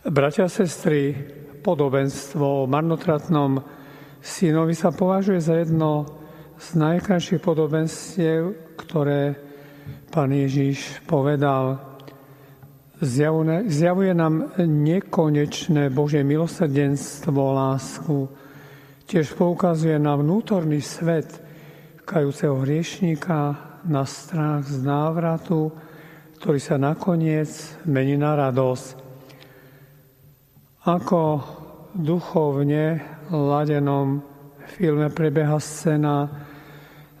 Bratia a sestry, podobenstvo o marnotratnom synovi sa považuje za jedno z najkrajších podobenstiev, ktoré pán Ježiš povedal. Zjavuje nám nekonečné Božie milosrdenstvo, lásku. Tiež poukazuje na vnútorný svet kajúceho hriešníka, na strach z návratu, ktorý sa nakoniec mení na radosť. Ako duchovne ladenom filme prebieha scéna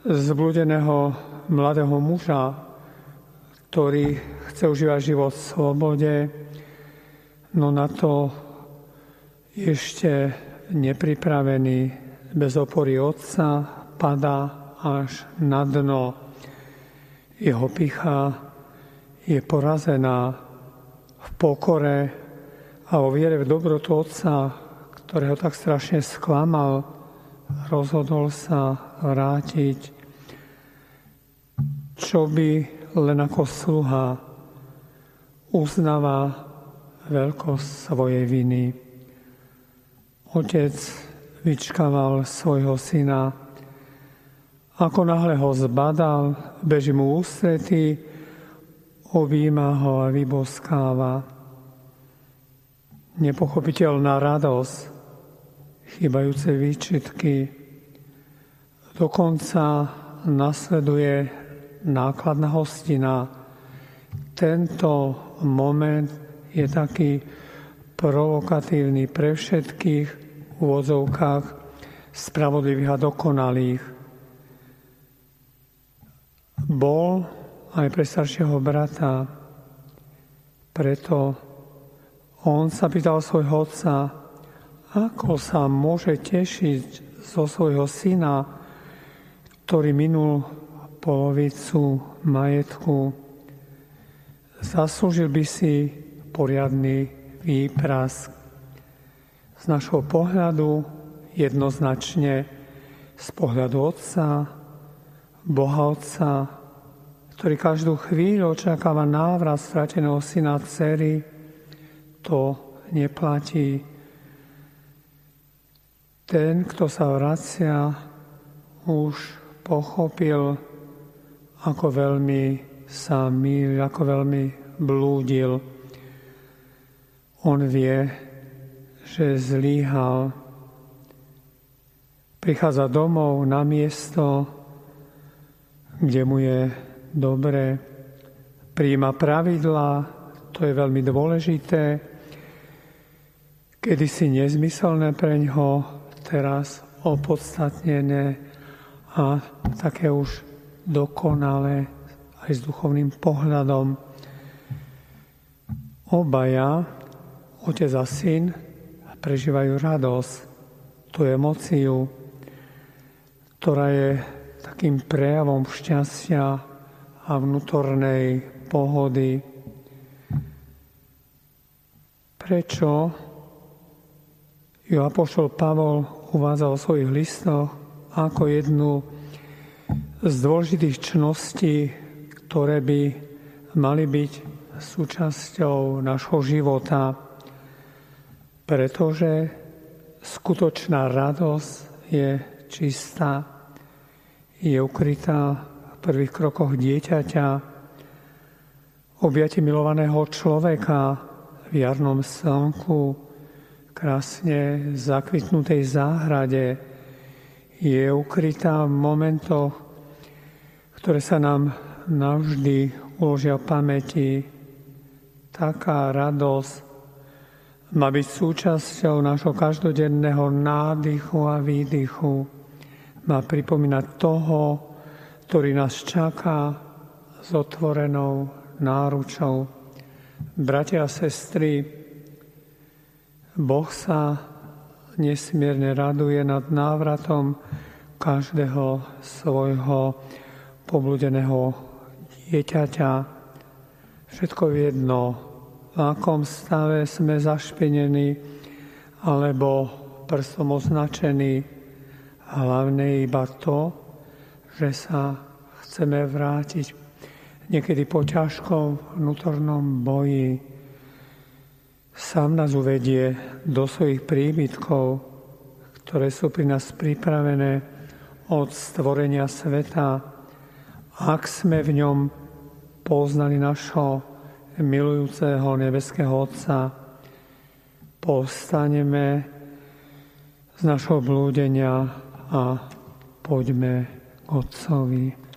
zbludeného mladého muža, ktorý chce užívať život v slobode, no na to ešte nepripravený, bez opory otca, padá až na dno. Jeho picha je porazená v pokore a o viere v dobrotu otca, ktorého tak strašne sklamal, rozhodol sa vrátiť, čo by len ako sluha uznáva veľkosť svojej viny. Otec vyčkával svojho syna, ako náhle ho zbadal, beží mu ústretí, objíma ho a vyboskáva. Nepochopiteľná radosť, chýbajúce výčitky. Dokonca nasleduje nákladná hostina. Tento moment je taký provokatívny pre všetkých v úvodzovkách spravodlivých a dokonalých. Bol aj pre staršieho brata, preto on sa pýtal svojho otca, ako sa môže tešiť zo svojho syna, ktorý minul polovicu majetku? Zaslúžil by si poriadny výprask. Z našho pohľadu jednoznačne z pohľadu Otca, Boha Otca, ktorý každú chvíľu očakáva návrat strateného syna dcery, to neplatí ten, kto sa vracia, už pochopil, ako veľmi sa mýl, ako veľmi blúdil. On vie, že zlíhal. Prichádza domov na miesto, kde mu je dobre, príjima pravidla, to je veľmi dôležité, kedy si nezmyselné pre ňoho, teraz opodstatnené a také už dokonalé aj s duchovným pohľadom. Obaja, otec a syn, prežívajú radosť, tú emociu, ktorá je takým prejavom šťastia a vnútornej pohody. Prečo ju Apoštol Pavol uvádza o svojich listoch ako jednu z dôležitých čností, ktoré by mali byť súčasťou našho života, pretože skutočná radosť je čistá, je ukrytá v prvých krokoch dieťaťa, objati milovaného človeka v jarnom slnku, krásne zakvitnutej záhrade je ukrytá v momentoch, ktoré sa nám navždy uložia v pamäti. Taká radosť má byť súčasťou našho každodenného nádychu a výdychu. Má pripomínať toho, ktorý nás čaká s otvorenou náručou. Bratia a sestry, Boh sa nesmierne raduje nad návratom každého svojho pobludeného dieťaťa. Všetko jedno, v akom stave sme zašpenení alebo prstom označení. Hlavne iba to, že sa chceme vrátiť niekedy po ťažkom vnútornom boji sám nás uvedie do svojich príbytkov, ktoré sú pri nás pripravené od stvorenia sveta. Ak sme v ňom poznali našho milujúceho nebeského Otca, postaneme z našho blúdenia a poďme k Otcovi.